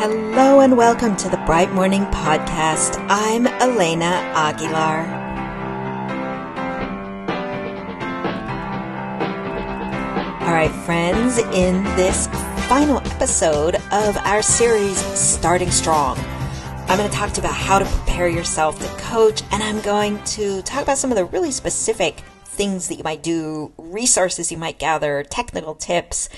Hello and welcome to the Bright Morning Podcast. I'm Elena Aguilar. All right, friends, in this final episode of our series, Starting Strong, I'm going to talk to you about how to prepare yourself to coach, and I'm going to talk about some of the really specific things that you might do, resources you might gather, technical tips,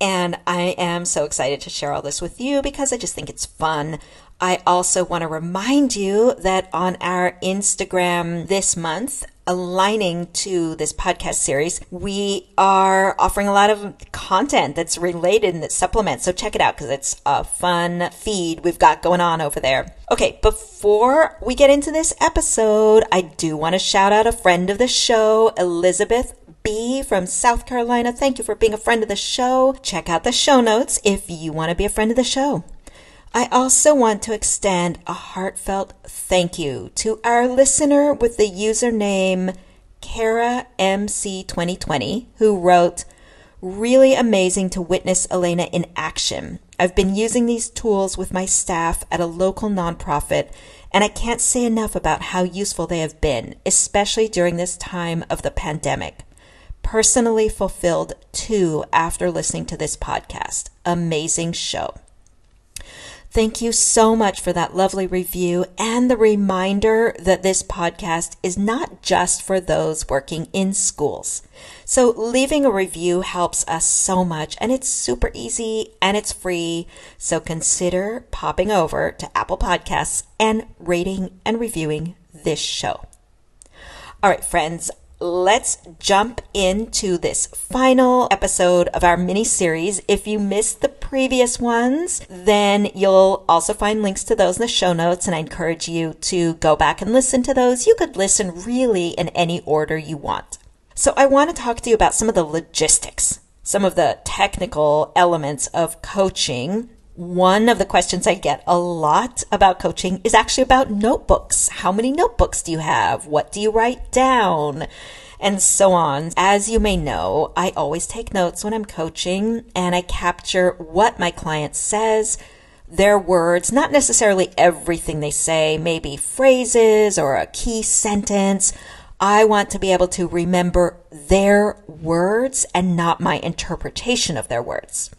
and I am so excited to share all this with you because I just think it's fun. I also want to remind you that on our Instagram this month, aligning to this podcast series, we are offering a lot of content that's related and that supplements. So check it out because it's a fun feed we've got going on over there. Okay, before we get into this episode, I do want to shout out a friend of the show, Elizabeth From South Carolina. Thank you for being a friend of the show. Check out the show notes if you want to be a friend of the show. I also want to extend a heartfelt thank you to our listener with the username Kara MC2020 who wrote, Really amazing to witness Elena in action. I've been using these tools with my staff at a local nonprofit, and I can't say enough about how useful they have been, especially during this time of the pandemic personally fulfilled too after listening to this podcast. Amazing show. Thank you so much for that lovely review and the reminder that this podcast is not just for those working in schools. So leaving a review helps us so much and it's super easy and it's free. So consider popping over to Apple Podcasts and rating and reviewing this show. All right, friends, let's jump into this final episode of our mini series. If you missed the previous ones, then you'll also find links to those in the show notes, and I encourage you to go back and listen to those. You could listen really in any order you want. So, I want to talk to you about some of the logistics, some of the technical elements of coaching one of the questions I get a lot about coaching is actually about notebooks. How many notebooks do you have? What do you write down? And so on. As you may know, I always take notes when I'm coaching and I capture what my client says, their words, not necessarily everything they say, maybe phrases or a key sentence. I want to be able to remember their words and not my interpretation of their words.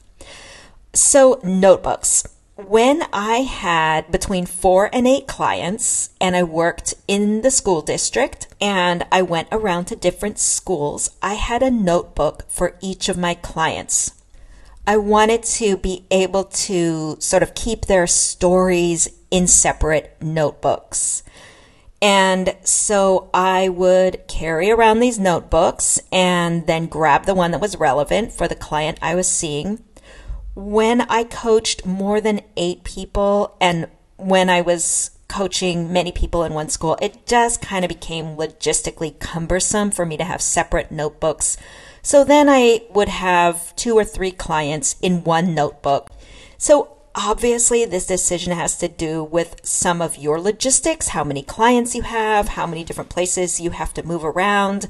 So, notebooks. When I had between four and eight clients, and I worked in the school district and I went around to different schools, I had a notebook for each of my clients. I wanted to be able to sort of keep their stories in separate notebooks. And so I would carry around these notebooks and then grab the one that was relevant for the client I was seeing when I coached more than eight people and when I was coaching many people in one school, it just kind of became logistically cumbersome for me to have separate notebooks. So then I would have two or three clients in one notebook. So obviously this decision has to do with some of your logistics, how many clients you have, how many different places you have to move around.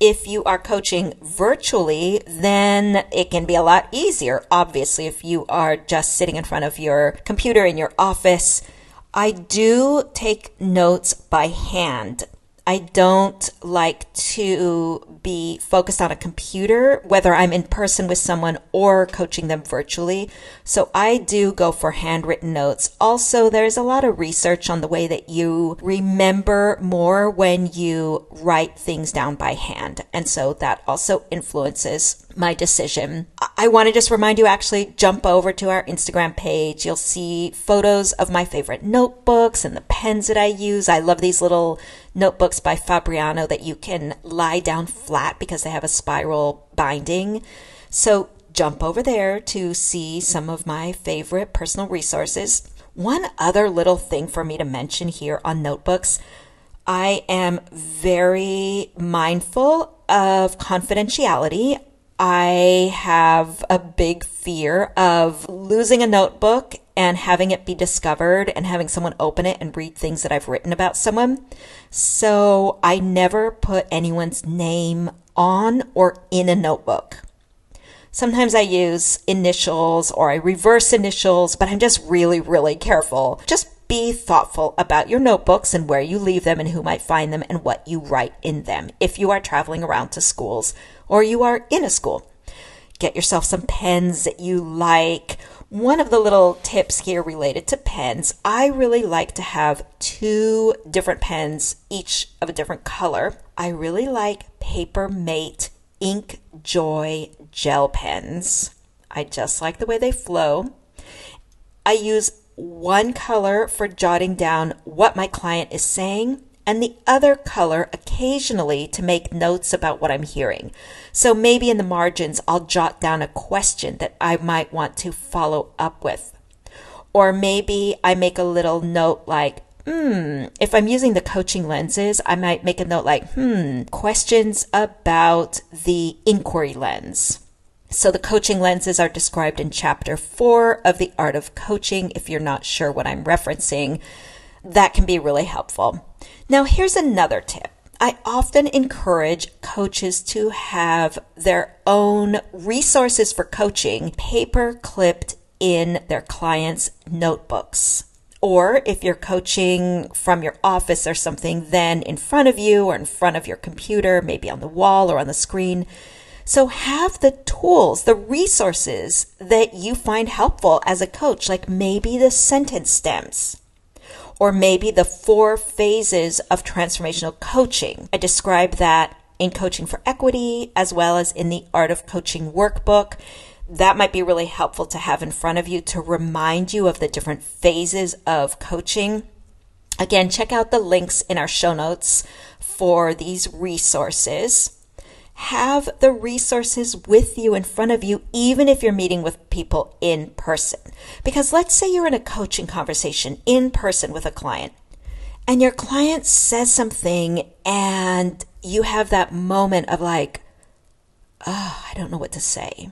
If you are coaching virtually, then it can be a lot easier. Obviously, if you are just sitting in front of your computer in your office, I do take notes by hand. I don't like to be focused on a computer, whether I'm in person with someone or coaching them virtually. So I do go for handwritten notes. Also, there's a lot of research on the way that you remember more when you write things down by hand. And so that also influences my decision. I want to just remind you actually jump over to our Instagram page. You'll see photos of my favorite notebooks and the pens that I use. I love these little notebooks by Fabriano that you can lie down flat because they have a spiral binding. So jump over there to see some of my favorite personal resources. One other little thing for me to mention here on notebooks. I am very mindful of confidentiality. I have a big fear of losing a notebook and having it be discovered and having someone open it and read things that I've written about someone. So I never put anyone's name on or in a notebook. Sometimes I use initials or I reverse initials, but I'm just really, really careful. Just be thoughtful about your notebooks and where you leave them and who might find them and what you write in them if you are traveling around to schools or you are in a school. Get yourself some pens that you like. One of the little tips here related to pens, I really like to have two different pens, each of a different color. I really like Paper Mate Ink Joy gel pens. I just like the way they flow. I use one color for jotting down what my client is saying and the other color occasionally to make notes about what I'm hearing. So maybe in the margins, I'll jot down a question that I might want to follow up with. Or maybe I make a little note like, hmm, if I'm using the coaching lenses, I might make a note like, hmm, questions about the inquiry lens. So the coaching lenses are described in chapter four of the art of coaching. If you're not sure what I'm referencing, that can be really helpful. Now, here's another tip. I often encourage coaches to have their own resources for coaching paper clipped in their clients' notebooks. Or if you're coaching from your office or something, then in front of you or in front of your computer, maybe on the wall or on the screen. So have the tools, the resources that you find helpful as a coach, like maybe the sentence stems or maybe the four phases of transformational coaching. I describe that in Coaching for Equity as well as in the Art of Coaching workbook. That might be really helpful to have in front of you to remind you of the different phases of coaching. Again, check out the links in our show notes for these resources have the resources with you in front of you, even if you're meeting with people in person. Because let's say you're in a coaching conversation in person with a client and your client says something and you have that moment of like, oh, I don't know what to say.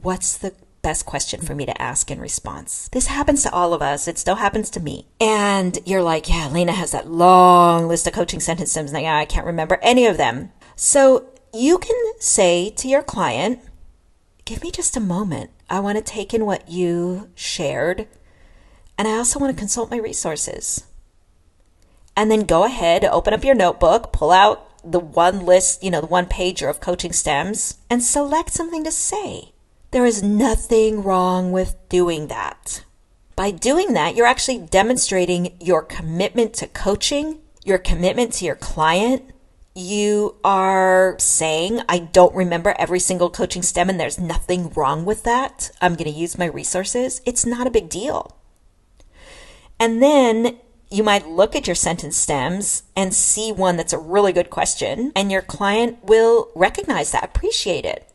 What's the best question for me to ask in response. This happens to all of us. It still happens to me. And you're like, yeah, Elena has that long list of coaching sentences. And I can't remember any of them. So you can say to your client, Give me just a moment. I want to take in what you shared, and I also want to consult my resources. And then go ahead, open up your notebook, pull out the one list, you know, the one pager of coaching stems, and select something to say. There is nothing wrong with doing that. By doing that, you're actually demonstrating your commitment to coaching, your commitment to your client, you are saying, I don't remember every single coaching stem and there's nothing wrong with that. I'm going to use my resources. It's not a big deal. And then you might look at your sentence stems and see one that's a really good question, and your client will recognize that, appreciate it,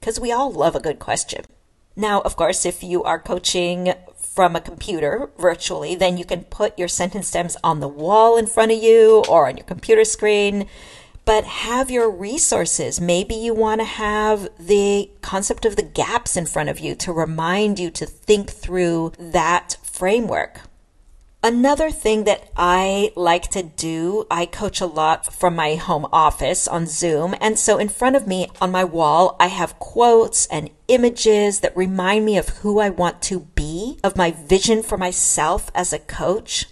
because we all love a good question. Now, of course, if you are coaching from a computer virtually, then you can put your sentence stems on the wall in front of you or on your computer screen but have your resources. Maybe you want to have the concept of the gaps in front of you to remind you to think through that framework. Another thing that I like to do, I coach a lot from my home office on Zoom. And so in front of me on my wall, I have quotes and images that remind me of who I want to be, of my vision for myself as a coach.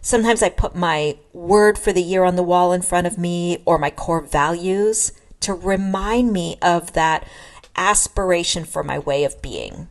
Sometimes I put my word for the year on the wall in front of me or my core values to remind me of that aspiration for my way of being.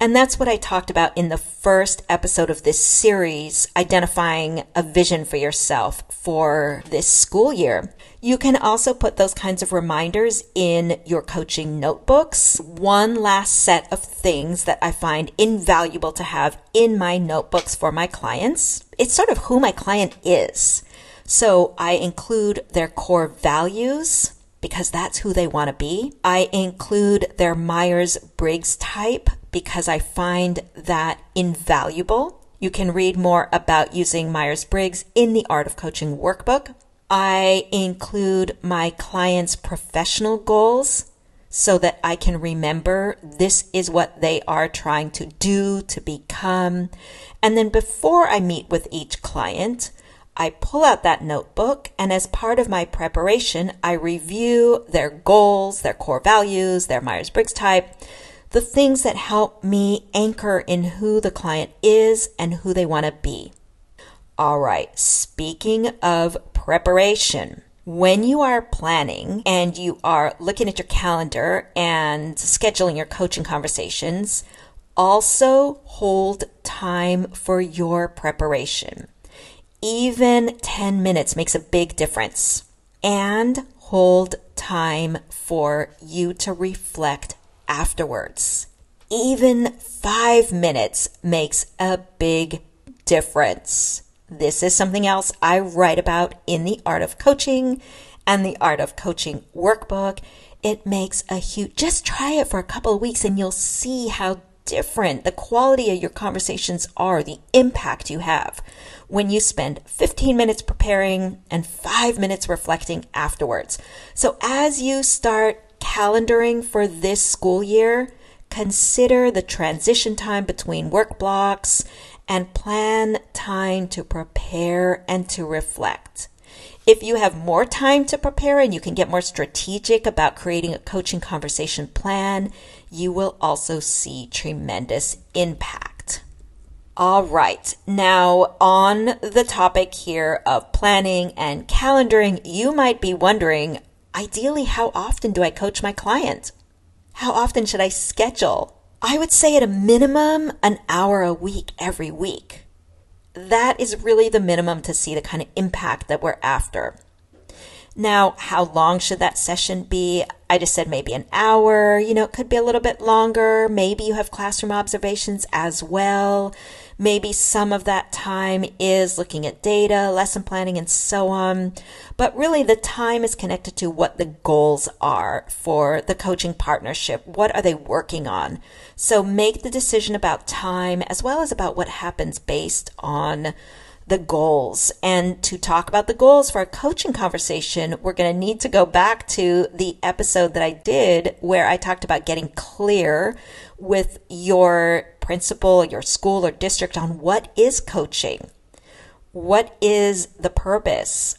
And that's what I talked about in the first episode of this series, identifying a vision for yourself for this school year. You can also put those kinds of reminders in your coaching notebooks. One last set of things that I find invaluable to have in my notebooks for my clients. It's sort of who my client is. So I include their core values, because that's who they want to be. I include their Myers Briggs type because I find that invaluable. You can read more about using Myers Briggs in the Art of Coaching workbook. I include my clients' professional goals so that I can remember this is what they are trying to do, to become. And then before I meet with each client, I pull out that notebook and as part of my preparation, I review their goals, their core values, their Myers Briggs type, the things that help me anchor in who the client is and who they want to be. All right, speaking of preparation, when you are planning and you are looking at your calendar and scheduling your coaching conversations, also hold time for your preparation. Even 10 minutes makes a big difference. And hold time for you to reflect afterwards. Even five minutes makes a big difference. This is something else I write about in the Art of Coaching and the Art of Coaching workbook. It makes a huge, just try it for a couple of weeks and you'll see how different the quality of your conversations are, the impact you have when you spend 15 minutes preparing and five minutes reflecting afterwards. So as you start calendaring for this school year, consider the transition time between work blocks and plan time to prepare and to reflect. If you have more time to prepare and you can get more strategic about creating a coaching conversation plan, you will also see tremendous impact. All right. Now, on the topic here of planning and calendaring, you might be wondering, ideally, how often do I coach my client? How often should I schedule? I would say at a minimum, an hour a week every week. That is really the minimum to see the kind of impact that we're after. Now, how long should that session be? I just said maybe an hour. You know, it could be a little bit longer. Maybe you have classroom observations as well. Maybe some of that time is looking at data, lesson planning, and so on. But really, the time is connected to what the goals are for the coaching partnership. What are they working on? So make the decision about time as well as about what happens based on the goals. And to talk about the goals for a coaching conversation, we're going to need to go back to the episode that I did where I talked about getting clear with your principal, your school, or district on what is coaching. What is the purpose?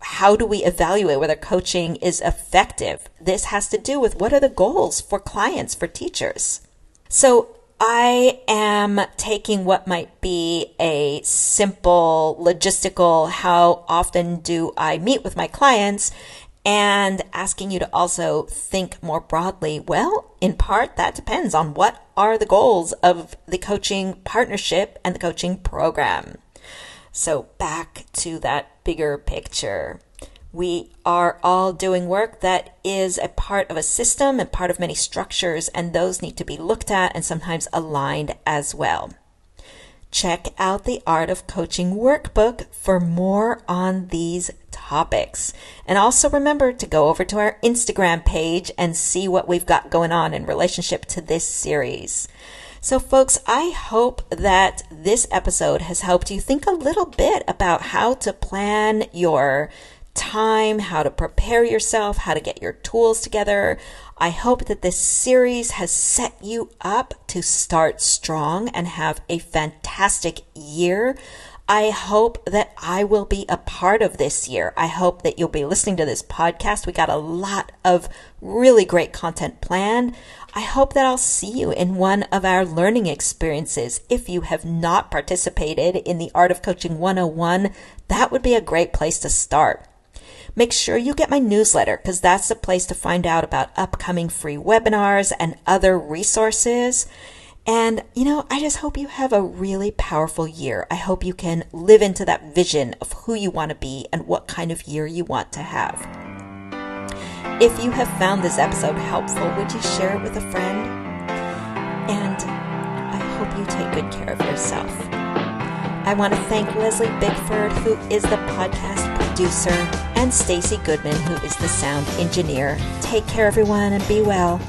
How do we evaluate whether coaching is effective? This has to do with what are the goals for clients, for teachers. So I am taking what might be a simple logistical, how often do I meet with my clients and asking you to also think more broadly. Well, in part, that depends on what are the goals of the coaching partnership and the coaching program. So back to that bigger picture. We are all doing work that is a part of a system and part of many structures, and those need to be looked at and sometimes aligned as well. Check out the Art of Coaching workbook for more on these topics. And also remember to go over to our Instagram page and see what we've got going on in relationship to this series. So, folks, I hope that this episode has helped you think a little bit about how to plan your time, how to prepare yourself, how to get your tools together. I hope that this series has set you up to start strong and have a fantastic year. I hope that I will be a part of this year. I hope that you'll be listening to this podcast. We got a lot of really great content planned. I hope that I'll see you in one of our learning experiences. If you have not participated in the Art of Coaching 101, that would be a great place to start. Make sure you get my newsletter because that's the place to find out about upcoming free webinars and other resources. And, you know, I just hope you have a really powerful year. I hope you can live into that vision of who you want to be and what kind of year you want to have. If you have found this episode helpful, would you share it with a friend? And I hope you take good care of yourself. I want to thank Leslie Bigford, who is the podcast producer, and Stacy Goodman, who is the sound engineer. Take care, everyone, and be well.